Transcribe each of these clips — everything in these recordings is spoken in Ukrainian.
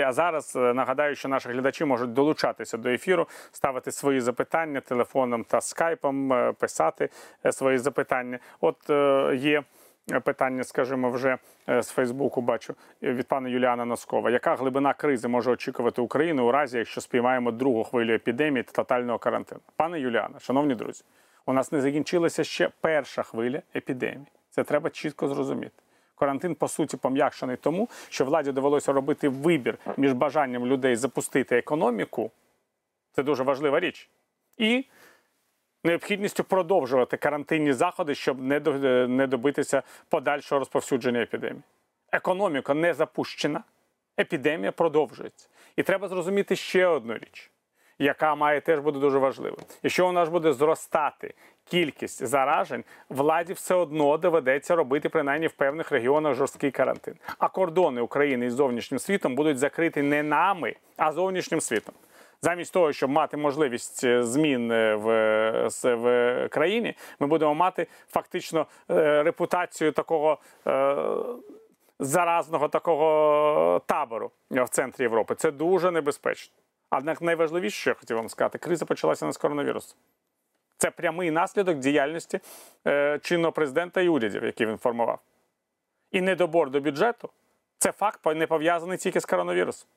А зараз е, нагадаю, що наші глядачі можуть долучатися до ефіру, ставити свої запитання телефоном та скайпом, е, писати е, свої запитання. От є питання, скажімо, вже з Фейсбуку бачу від пана Юліана Носкова. Яка глибина кризи може очікувати Україну у разі, якщо спіймаємо другу хвилю епідемії та тотального карантину? Пане Юліане, шановні друзі, у нас не закінчилася ще перша хвиля епідемії. Це треба чітко зрозуміти. Карантин, по суті, пом'якшений тому, що владі довелося робити вибір між бажанням людей запустити економіку. Це дуже важлива річ. І необхідністю продовжувати карантинні заходи, щоб не не добитися подальшого розповсюдження епідемії. Економіка не запущена, епідемія продовжується. І треба зрозуміти ще одну річ, яка має теж бути дуже важливою. Якщо у нас буде зростати кількість заражень, владі все одно доведеться робити принаймні в певних регіонах жорсткий карантин. А кордони України із зовнішнім світом будуть закриті не нами, а зовнішнім світом. Замість того, щоб мати можливість е, змін е, в, в країні, ми будемо мати фактично е, репутацію такого заразного такого табору в центрі Європи. Це дуже небезпечно. Однак найважливіше, що я хотів вам сказати, криза почалася не з коронавірусу. Це прямий наслідок діяльності е, чинного президента і урядів, які він формував. І недобор до бюджету це факт не пов'язаний тільки з коронавірусом.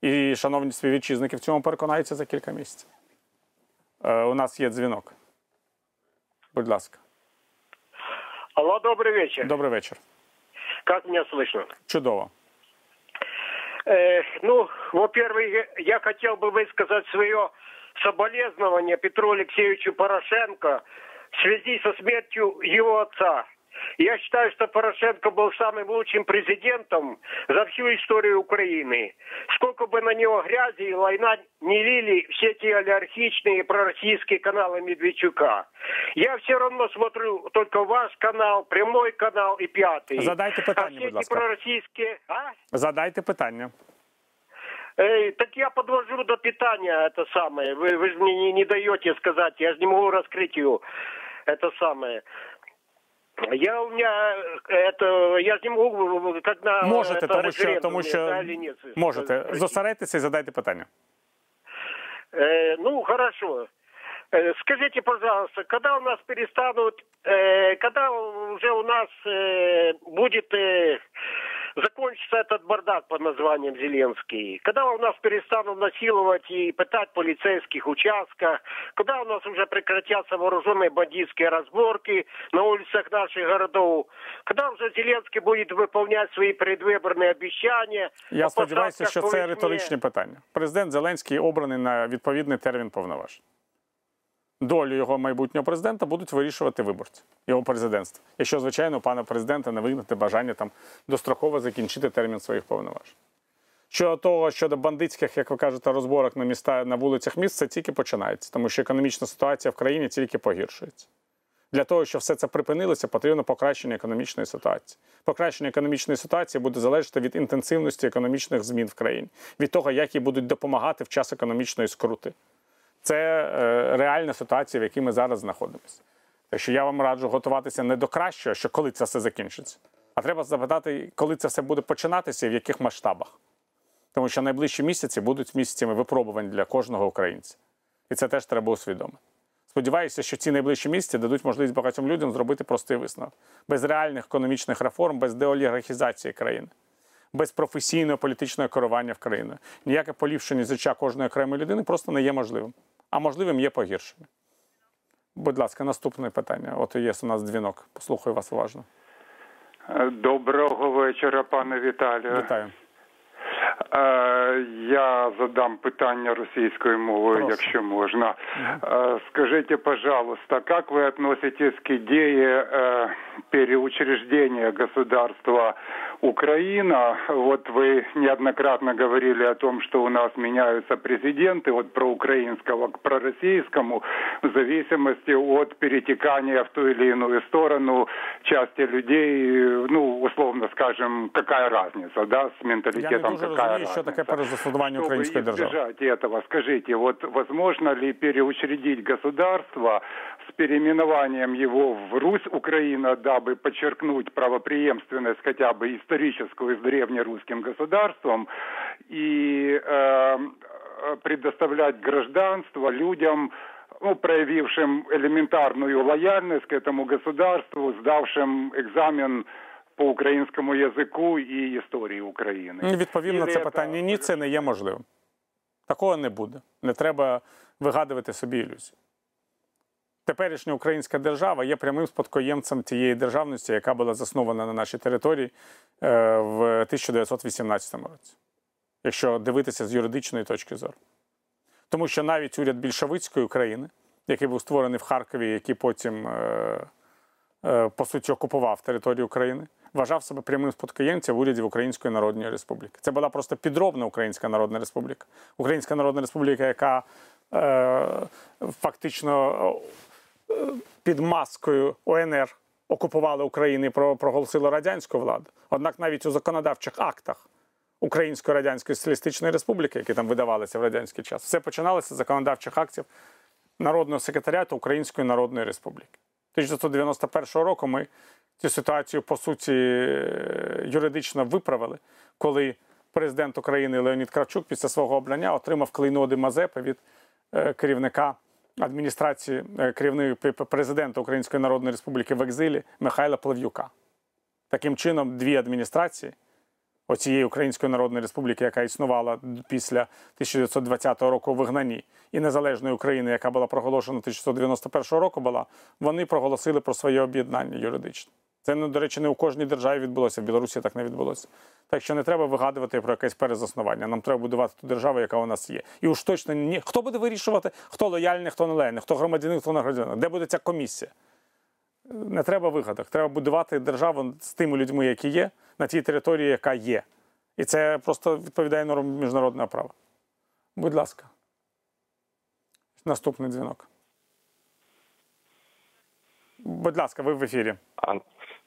І, шановні співвітчизники, в цьому переконаються за кілька місяців. Е, у нас є дзвінок. Будь ласка, Алло, добрый вечер. добрий вечір. Как меня слышно? Чудово. Э, ну, во-первых, я- я хотел бы высказать свое соболезнование Петру Алексеевичу Порошенко в связи со смертью его отца. Я считаю, что Порошенко был самым лучшим президентом за всю историю Украины. Сколько бы на него грязи и лайна не лили все эти олигархичные пророссийские каналы Медведчука. Я все равно смотрю только ваш канал, прямой канал и пятый. Задайте а питання, все будь эти ласка. пророссийские... А? Задайте питання. Эй, так я подвожу до питания это самое. Вы, вы же мне не, не даете сказать, я же не могу раскрыть ее. Это самое. Я у меня э, это я же не могу когда Можете, это тому що, референдум, тому що да или нет, можете. спросить. Зосередьтеся і задайте питання. Э, ну, хорошо. Э, скажите, пожалуйста, когда у нас перестанут, э, когда уже у нас э, будет э, закончится этот бардак под названием Зеленский, когда у нас перестанут насиловать и пытать в полицейских участках, когда у нас уже прекратятся вооруженные бандитские разборки на улицах наших городов, когда уже Зеленский будет выполнять свои предвыборные обещания. Я о сподіваюся, посадках що по це весне. риторичне питання. Президент Зеленський обраний на відповідний термін повноважень. Долю його майбутнього президента будуть вирішувати виборці його президентства. Якщо, звичайно, пана президента не вигнати бажання там достроково закінчити термін своїх повноважень. Щодо того, щодо бандитських, як ви кажете, розборок на міста на вулицях міст, це тільки починається, тому що економічна ситуація в країні тільки погіршується. Для того, щоб все це припинилося, потрібно покращення економічної ситуації. Покращення економічної ситуації буде залежати від інтенсивності економічних змін в країні, від того, як їй будуть допомагати в час економічної скрути. Це е, реальна ситуація, в якій ми зараз знаходимося. Так що я вам раджу готуватися не до кращого, що коли це все закінчиться, а треба запитати, коли це все буде починатися і в яких масштабах. Тому що найближчі місяці будуть місяцями випробувань для кожного українця. І це теж треба усвідомити. Сподіваюся, що ці найближчі місяці дадуть можливість багатьом людям зробити простий висновок. Без реальних економічних реформ, без деолігархізації країни, без професійного політичного керування в країну. Ніяке поліпшення життя кожної окремої людини просто не є можливим. А можливим є погіршення. Будь ласка, наступне питання. От є у нас дзвінок. Послухаю вас уважно. Доброго вечора, пане Віталію. Вітаю. Е, Я задам питання російською мовою, Прошу. якщо можна. Е, Скажите, пожалуйста, как вы относитесь к идее переучреждения государства Украина? Вот вы неоднократно говорили о том, что у нас меняются президенты от проукраинского к пророссийскому в зависимости от перетекания в ту или иную сторону части людей, ну, условно скажем, какая разница, да, с Я не менталитетом дуже какая розумію, що разница. таке перезасудування української Чтобы держави. избежать этого, скажите, вот возможно ли переучредить государство с переименованием его в Русь Украина, дабы подчеркнуть правопреемственность хотя бы историческую с древнерусским государством и э, предоставлять гражданство людям, ну, проявившим элементарную лояльность к этому государству, сдавшим экзамен по українському язику і історії України. Ну, Відповім на Или це это- питання. Ні, це не є можливим. Такого не буде. Не треба вигадувати собі ілюзії. Теперішня українська держава є прямим спадкоємцем тієї державності, яка була заснована на нашій території е, в 1918 році, якщо дивитися з юридичної точки зору. Тому що навіть уряд більшовицької України, який був створений в Харкові, який потім, е, е, по суті, окупував територію України, вважав себе прямим спадкоємцем урядів Української Народної Республіки. Це була просто підробна Українська Народна Республіка. Українська Народна Республіка, яка фактично під маскою ОНР окупувала Україну і про- проголосила радянську владу. Однак навіть у законодавчих актах Української Радянської Соціалістичної Республіки, які там видавалися в радянський час, все починалося з законодавчих актів Народного секретаріату Української Народної Республіки. 1991 року ми цю ситуацію по суті е, юридично виправили, коли президент України Леонід Кравчук після свого обрання отримав клейноди Мазепи від е, керівника адміністрації е, керівника президента Української Народної Республіки в екзилі Михайла Плав'юка. Таким чином, дві адміністрації оцієї Української Народної Республіки, яка існувала після 1920 року вигнанні, і незалежної України, яка була проголошена 1991 року, була, вони проголосили про своє об'єднання юридичне. Це, ну, до речі, не у кожній державі відбулося, в Білорусі так не відбулося. Так що не треба вигадувати про якесь перезаснування. Нам треба будувати ту державу, яка у нас є. І уж точно ні. Хто буде вирішувати, хто лояльний, хто не лояльний, хто громадянин, хто не громадянин. Де буде ця комісія? Не треба вигадок. Треба будувати державу з тими людьми, які є, на тій території, яка є. І це просто відповідає нормам міжнародного права. Будь ласка. Наступний дзвінок. Будь ласка, ви в ефірі.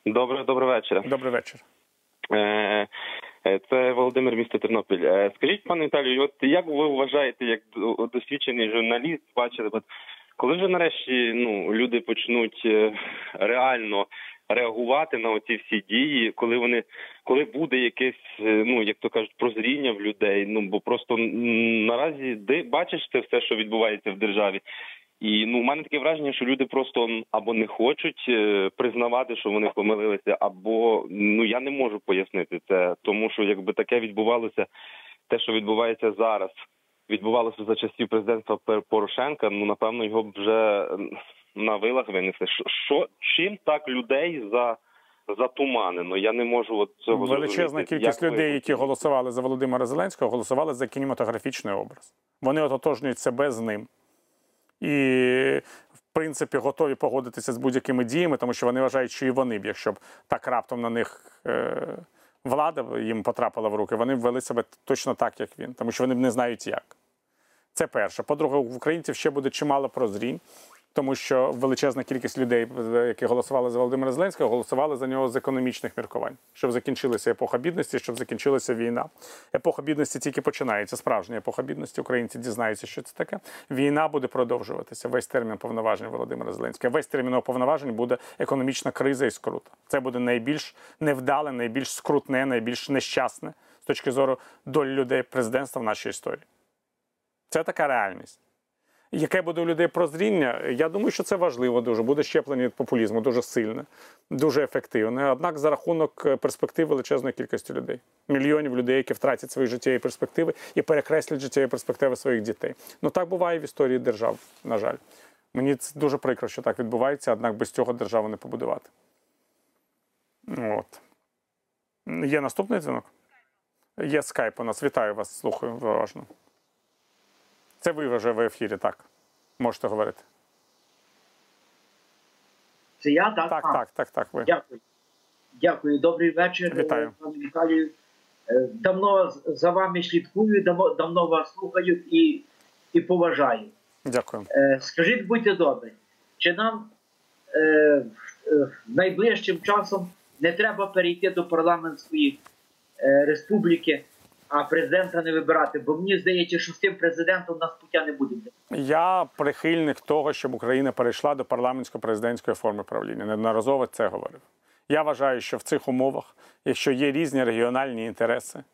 Добрий, добрий вечір. Добрий вечір. Е, е, Це Володимир, місто Тернопіль. Е, Скажіть, пане Віталію, от як ви вважаєте, як досвідчений журналіст, бачили, от коли вже нарешті ну, люди почнуть реально реагувати на оці всі дії, коли вони коли буде якесь, ну як то кажуть, прозріння в людей? Ну бо просто наразі де бачиш це все, що відбувається в державі. І ну, у мене таке враження, що люди просто або не хочуть е, признавати, що вони помилилися, або ну я не можу пояснити це, тому що якби таке відбувалося, те, що відбувається зараз, відбувалося за часів президентства Порошенка. Ну напевно, його б вже на вилах винесли. Що, чим так людей за затуманено? Я не можу от цього Величезна зрозуміти. кількість Як ви- людей, які голосували за Володимира Зеленського, голосували за кінематографічний образ. Вони ототожнюють себе з ним. І, в принципі, готові погодитися з будь-якими діями, тому що вони вважають, що і вони б, якщо б так раптом на них е, влада їм потрапила в руки, вони б вели себе точно так, як він, тому що вони б не знають як. Це перше. По-друге, в українців ще буде чимало прозрінь, тому що величезна кількість людей, які голосували за Володимира Зеленського, голосували за нього з економічних міркувань, щоб закінчилася епоха бідності, щоб закінчилася війна. Епоха бідності тільки починається. Справжня епоха бідності. Українці дізнаються, що це таке. Війна буде продовжуватися. Весь термін повноважень Володимира Зеленського. Весь термін повноважень буде економічна криза і скрута. Це буде найбільш невдале, найбільш скрутне, найбільш нещасне з точки зору долі людей президентства в нашій історії. Це така реальність. Яке буде у людей прозріння? Я думаю, що це важливо дуже. Буде щеплення від популізму дуже сильне, дуже ефективне. Однак за рахунок е, перспектив величезної кількості людей, мільйонів людей, які втратять свої життєві перспективи і перекреслять життєві перспективи своїх дітей. Ну так буває в історії держав, на жаль. Мені це дуже прикро, що так відбувається, однак без цього державу не побудувати. От. Є наступний дзвінок? Є скайп у нас. Вітаю вас, слухаю уважно. Це ви вже в ефірі, так. Можете говорити. Це я, так? Так, А, так, так, так. Ви. Дякую. Дякую. Добрий вечір, Вітаю. пане Віталію. Е, Давно за вами слідкую, давно, давно вас слухаю і, і поважаю. Дякую. Е, Скажіть, будьте добрі, чи нам е, е, найближчим часом не треба перейти до парламентської республіки, а президента не вибирати? Бо мені здається, що з тим президентом нас пуття не буде. Я прихильник того, щоб Україна перейшла до парламентсько-президентської форми правління. Неодноразово це говорив. Я вважаю, що в цих умовах, якщо є різні регіональні інтереси,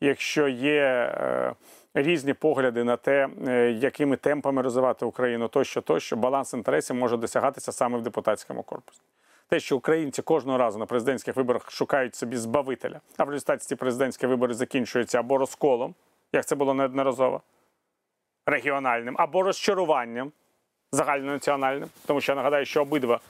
якщо є е, різні погляди на те, е, якими темпами розвивати Україну, тощо, тощо, баланс інтересів може досягатися саме в депутатському корпусі. Те, що українці кожного разу на президентських виборах шукають собі збавителя, а в результаті ці президентські вибори закінчуються або розколом, як це було неодноразово, регіональним, або розчаруванням загальнонаціональним, тому що я нагадаю, що обидва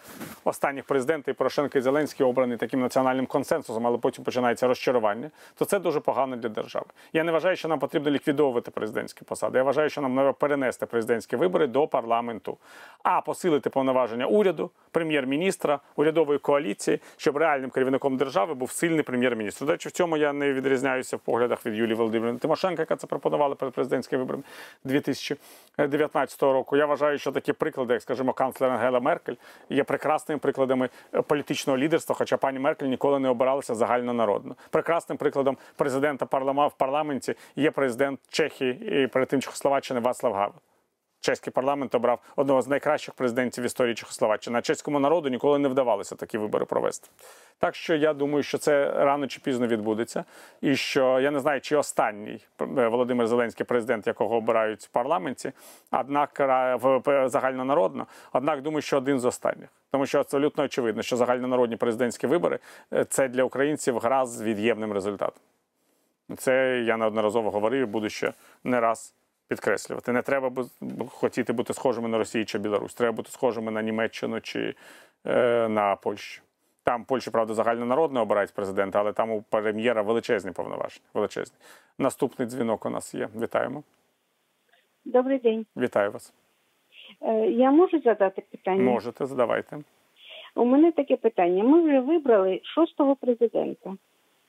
останніх президенти і Порошенко і Зеленський обрані таким національним консенсусом, але потім починається розчарування, то це дуже погано для держави. Я не вважаю, що нам потрібно ліквідовувати президентські посади. Я вважаю, що нам треба перенести президентські вибори до парламенту, а посилити повноваження уряду, прем'єр-міністра, урядової коаліції, щоб реальним керівником держави був сильний прем'єр-міністр. До речі, в цьому я не відрізняюся в поглядах від Юлії Володимирівни Тимошенко, яка це пропонувала перед президентськими виборами 2019 року. Я вважаю, що такі приклади, як скажімо, канцлер Ангела Меркель, є прекрасними прикладами е, політичного лідерства, хоча пані Меркель ніколи не обиралася загальнонародно. Прекрасним прикладом президента парламенту в парламенті є президент Чехії і перед тим Чехословаччини Вацлав Гавел. Чеський парламент обрав одного з найкращих президентів в історії Чехословаччини. А чеському народу ніколи не вдавалося такі вибори провести. Так що я думаю, що це рано чи пізно відбудеться, і що я не знаю, чи останній е, Володимир Зеленський президент, якого обирають в парламенті, однак в- загальнонародно, однак думаю, що один з останніх. Тому що абсолютно очевидно, що загальнонародні президентські вибори е, це для українців гра з від'ємним результатом. Це я неодноразово говорив і буду ще не раз підкреслювати. Не треба хотіти бути схожими на Росію чи Білорусь. Треба бути схожими на Німеччину чи е, на Польщу. Там Польща, правда, загальнонародно обирають президента, але там у прем'єра величезні повноваження. Величезні. Наступний дзвінок у нас є. Вітаємо. Добрий день. Вітаю вас. Е, Я можу задати питання? Можете, задавайте. У мене таке питання. Ми вже вибрали шостого президента.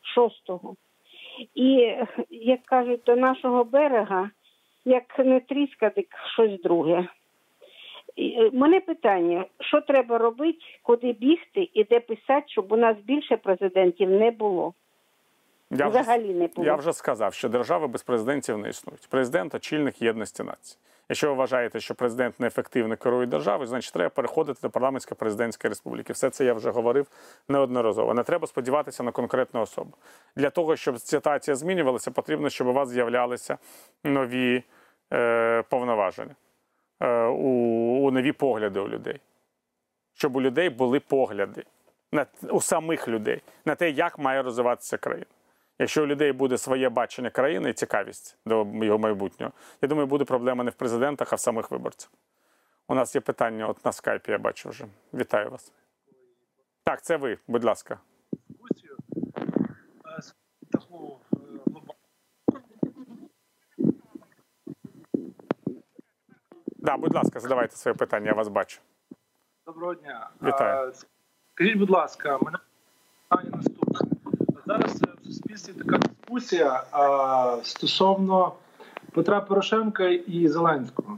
Шостого. І, як кажуть, до нашого берега, як не тріскати щось друге. Е, Мене питання: що треба робити, куди бігти і де писати, щоб у нас більше президентів не було? Я вже, Взагалі не було. я вже сказав, що держави без президентів не існують. Президент очільник єдності нації. Якщо ви вважаєте, що президент неефективно керує державою, значить треба переходити до парламентсько-президентської республіки. Все це я вже говорив неодноразово. Не треба сподіватися на конкретну особу. Для того, щоб ситуація змінювалася, потрібно, щоб у вас з'являлися нові е, повноваження, е, у, у нові погляди у людей. Щоб у людей були погляди на, у самих людей на те, як має розвиватися країна. Якщо у людей буде своє бачення країни і цікавість до його майбутнього, я думаю, буде проблема не в президентах, а в самих виборцях. У нас є питання от на скайпі, я бачу вже. Вітаю вас. Так, це ви, будь ласка. Да, будь ласка, задавайте своє питання, я вас бачу. Доброго дня. Вітаю. Скажіть, будь ласка, мене питання наступне. Зараз е, така дискусія е, стосовно Петра Порошенка і Зеленського.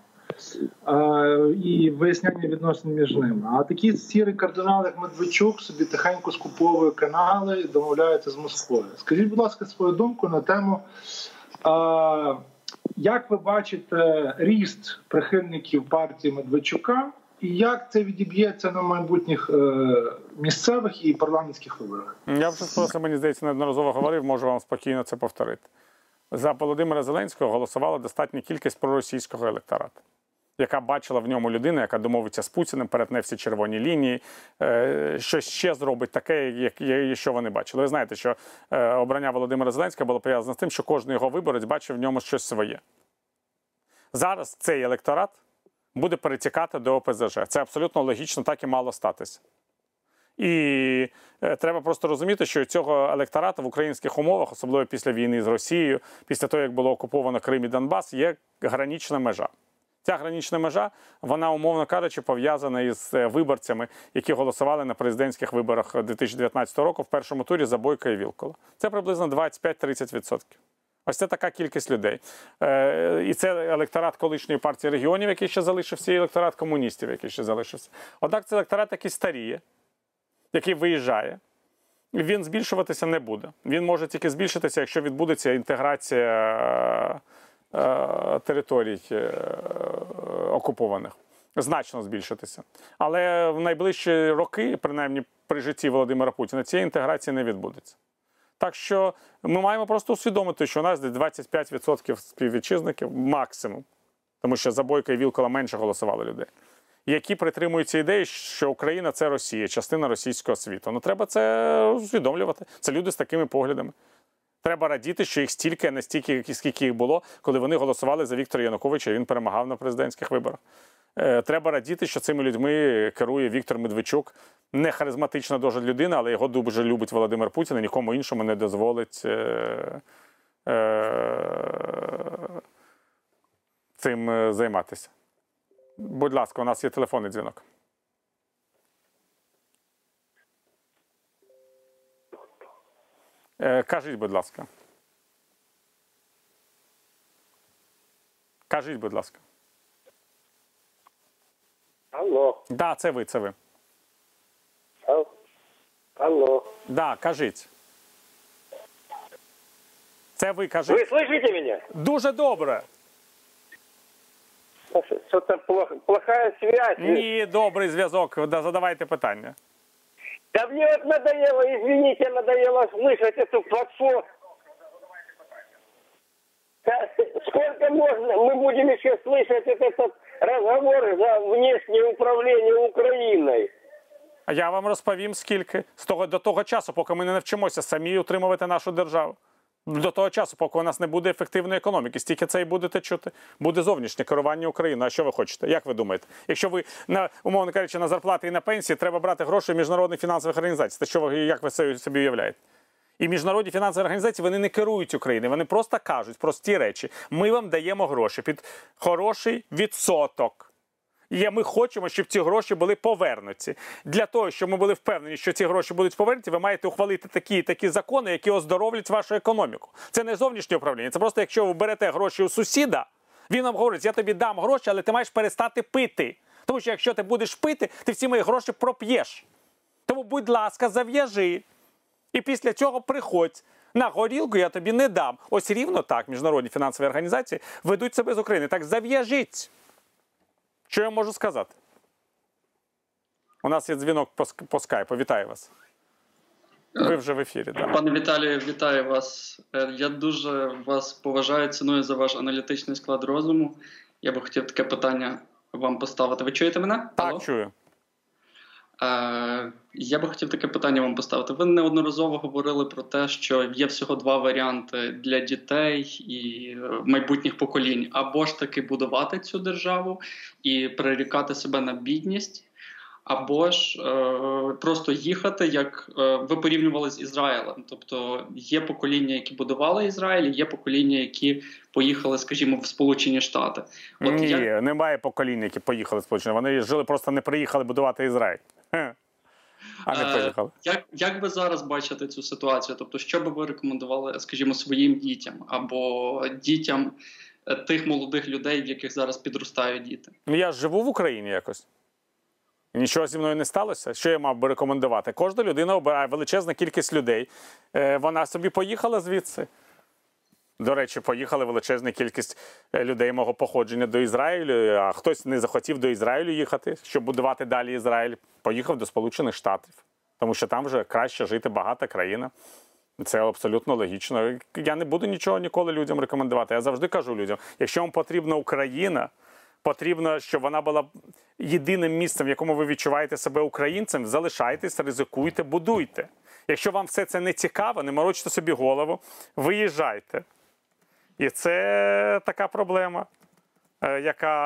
Е, І виясняння відносин між ними. А такі сірі кардинали, як Медведчук, собі тихенько скуповує канали і домовляються з Москвою. Скажіть, будь ласка, свою думку на тему, е, як ви бачите ріст прихильників партії Медведчука, і як це відіб'ється на майбутніх е, місцевих і парламентських виборах? Я вже про це, мені здається, неодноразово говорив, можу вам спокійно це повторити. За Володимира Зеленського голосувала достатня кількість проросійського електорату, яка бачила в ньому людину, яка домовиться з Путіним, перетне всі червоні лінії, е, щось ще зробить таке, як- що вони бачили. Ви знаєте, що е, обрання Володимира Зеленського було пов'язане з тим, що кожен його виборець бачив в ньому щось своє. Зараз цей електорат буде перетікати до ОПЗЖ. Це абсолютно логічно, так і мало статися. І е, треба просто розуміти, що цього електорату в українських умовах, особливо після війни з Росією, після того, як було окуповано Крим і Донбас, є гранічна межа. Ця гранічна межа, вона, умовно кажучи, пов'язана із е, виборцями, які голосували на президентських виборах 2019 року в першому турі за Бойка і Вілкола. Це приблизно 25-30%. Ось це така кількість людей. Е, і це електорат колишньої партії регіонів, який ще залишився, і електорат комуністів, який ще залишився. Однак це електорат, який старіє, який виїжджає. Він збільшуватися не буде. Він може тільки збільшитися, якщо відбудеться інтеграція е, територій е, окупованих. Значно збільшитися. Але в найближчі роки, принаймні при житті Володимира Путіна, цієї інтеграції не відбудеться. Так що ми маємо просто усвідомити, що у нас десь 25% співвітчизників максимум, тому що за Бойка і Вілкола менше голосували людей, які притримуються ідеї, що Україна це Росія, частина російського світу. Ну треба це усвідомлювати. Це люди з такими поглядами. Треба радіти, що їх стільки, а не стільки, скільки їх було, коли вони голосували за Віктора Януковича. і Він перемагав на президентських виборах. Е, Треба радіти, що цими людьми керує Віктор Медведчук. Не харизматична дуже людина, але його дуже любить Володимир Путін і нікому іншому не дозволить е, е, цим е, займатися. Будь ласка, у нас є телефонний дзвінок. Е, Кажіть, будь ласка. Кажіть, будь ласка. Алло. Да, це ви, це ви. Ал- Алло. Да, кажіть. Це ви Вы кажіть. слышите меня? Дуже добре. Что-то плохо, плохая связь. Ні, добрий зв'язок. Да, Задавайте питання. Да мне вот надоело, извините, надоело слышать эту платформу. Да, Сколько можно мы будем еще слышать этот разговор за внешнее управление Украиной? А я вам розповім скільки з того до того часу, поки ми не навчимося самі утримувати нашу державу. До того часу, поки у нас не буде ефективної економіки, стільки це і будете чути. Буде зовнішнє керування Україною. А що ви хочете? Як ви думаєте? Якщо ви на умовно кажучи, на зарплати і на пенсії треба брати гроші міжнародних фінансових організацій, то що ви як ви собі уявляєте? І міжнародні фінансові організації вони не керують Україною, вони просто кажуть прості речі. Ми вам даємо гроші під хороший відсоток. І ми хочемо, щоб ці гроші були повернуті. Для того, щоб ми були впевнені, що ці гроші будуть повернуті, ви маєте ухвалити такі і такі закони, які оздоровлять вашу економіку. Це не зовнішнє управління. Це просто якщо ви берете гроші у сусіда, він вам говорить, я тобі дам гроші, але ти маєш перестати пити. Тому що якщо ти будеш пити, ти всі мої гроші проп'єш. Тому, будь ласка, зав'яжи. І після цього приходь. На горілку я тобі не дам. Ось рівно так міжнародні фінансові організації ведуть себе з України. Так зав'яжіть. Що я можу сказати? У нас є дзвінок по, по скайпу. Вітаю вас. Ви вже в ефірі. Да. Пане Віталію, вітаю вас. Е, Я дуже вас поважаю, ціную за ваш аналітичний склад розуму. Я би хотів таке питання вам поставити. Ви чуєте мене? Так, Алло? чую. Я би хотів таке питання вам поставити. Ви неодноразово говорили про те, що є всього два варіанти для дітей і е, майбутніх поколінь: або ж таки будувати цю державу і прирікати себе на бідність, або ж е, просто їхати, як е, ви порівнювали з Ізраїлем. Тобто є покоління, які будували Ізраїль, є покоління, які поїхали, скажімо, в Сполучені Штати. От Ні, як- немає поколінь, які поїхали в Сполучені. Вони жили, просто не приїхали будувати Ізраїль. А не Е. Як, як ви зараз бачите цю ситуацію? Тобто, що би ви рекомендували, скажімо, своїм дітям або дітям е, тих молодих людей, в яких зараз підростають діти? Ну я живу в Україні якось. Нічого зі мною не сталося. Що я мав би рекомендувати? Кожна людина обирає величезна кількість людей. Е, Вона собі поїхала звідси. До речі, поїхала величезна кількість е, людей мого походження до Ізраїлю, а хтось не захотів до Ізраїлю їхати, щоб будувати далі Ізраїль. Поїхав до Сполучених Штатів, тому що там вже краще жити, багата країна. Це абсолютно логічно. Я не буду нічого ніколи людям рекомендувати. Я завжди кажу людям: якщо вам потрібна Україна, потрібно, щоб вона була єдиним місцем, в якому ви відчуваєте себе українцем, залишайтесь, ризикуйте, будуйте. Якщо вам все це не цікаво, не морочте собі голову, виїжджайте. І це така проблема, яка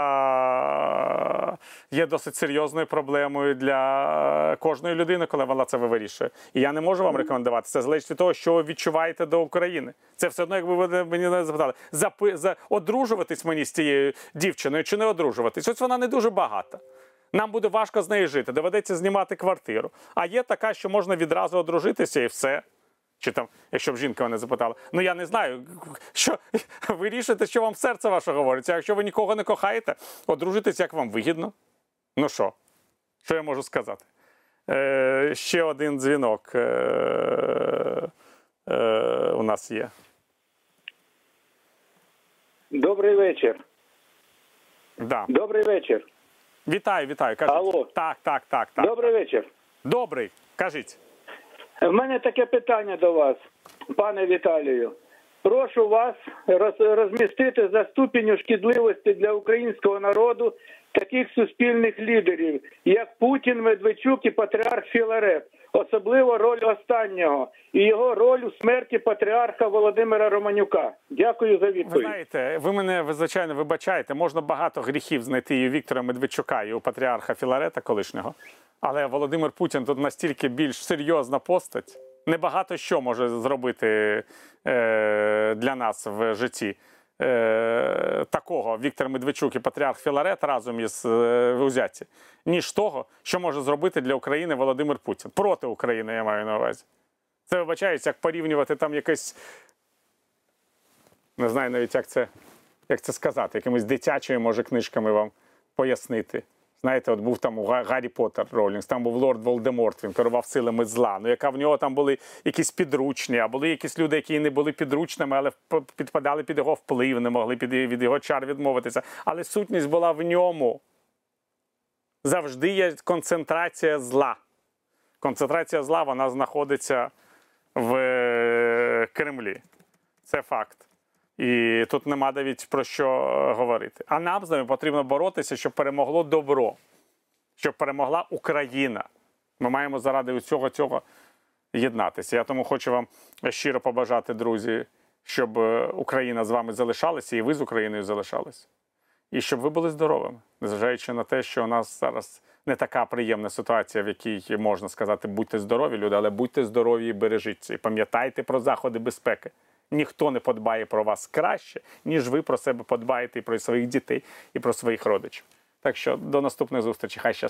є досить серйозною проблемою для кожної людини, коли вона це вирішує. І я не можу вам рекомендувати. Це залежить від того, що ви відчуваєте до України. Це все одно, якби ви мені не запитали, запи, за, одружуватись мені з цією дівчиною чи не одружуватись. Ось вона не дуже багата. Нам буде важко з нею жити, доведеться знімати квартиру. А є така, що можна відразу одружитися і все. Чи там, якщо б жінка мене запитала, ну я не знаю, що ви рішите, що вам серце ваше говорить. А якщо ви нікого не кохаєте, одружитесь, як вам вигідно. Ну що, що я можу сказати? Е, ще один дзвінок е, е, у нас є. Добрий вечір. Да. Добрий вечір. Вітаю, вітаю. Кажіть. Алло. Так, так, так, так. Добрий вечір. Добрий, кажіть. В мене таке питання до вас, пане Віталію. Прошу вас роз- розмістити за ступінню шкідливості для українського народу таких суспільних лідерів, як Путін, Медведчук і патріарх Філарет, особливо роль останнього і його роль у смерті патріарха Володимира Романюка. Дякую за Ви знаєте, ви мене ви, звичайно вибачаєте. Можна багато гріхів знайти і у Віктора Медведчука, і у патріарха Філарета колишнього. Але Володимир Путін тут настільки більш серйозна постать. Небагато що може зробити е, для нас в житті. Е, такого Віктор Медведчук і патріарх Філарет разом із е, узяті, ніж того, що може зробити для України Володимир Путін. Проти України, я маю на увазі. Це вибачається, як порівнювати там якесь не знаю навіть, як це, як це сказати, якимись дитячими, може, книжками вам пояснити. Знаєте, от був там у Гаррі Поттер Ролінгс, там був лорд Волдеморт, він керував силами зла. Ну, яка в нього там були якісь підручні, а були якісь люди, які не були підручними, але підпадали під його вплив, не могли під, від його чар відмовитися. Але сутність була в ньому. Завжди є концентрація зла. Концентрація зла вона знаходиться в е, Кремлі. Це факт. І тут нема навіть про що е, говорити. А нам з ними потрібно боротися, щоб перемогло добро, щоб перемогла Україна. Ми маємо заради усього цього єднатися. Я тому хочу вам щиро побажати, друзі, щоб е, Україна з вами залишалася, і ви з Україною залишалися. І щоб ви були здоровими, незважаючи на те, що у нас зараз не така приємна ситуація, в якій можна сказати, будьте здорові, люди, але будьте здорові і бережіться. І пам'ятайте про заходи безпеки. Ніхто не подбає про вас краще, ніж ви про себе подбаєте і про своїх дітей, і про своїх родичів. Так що до наступної зустрічі. Хай щастить.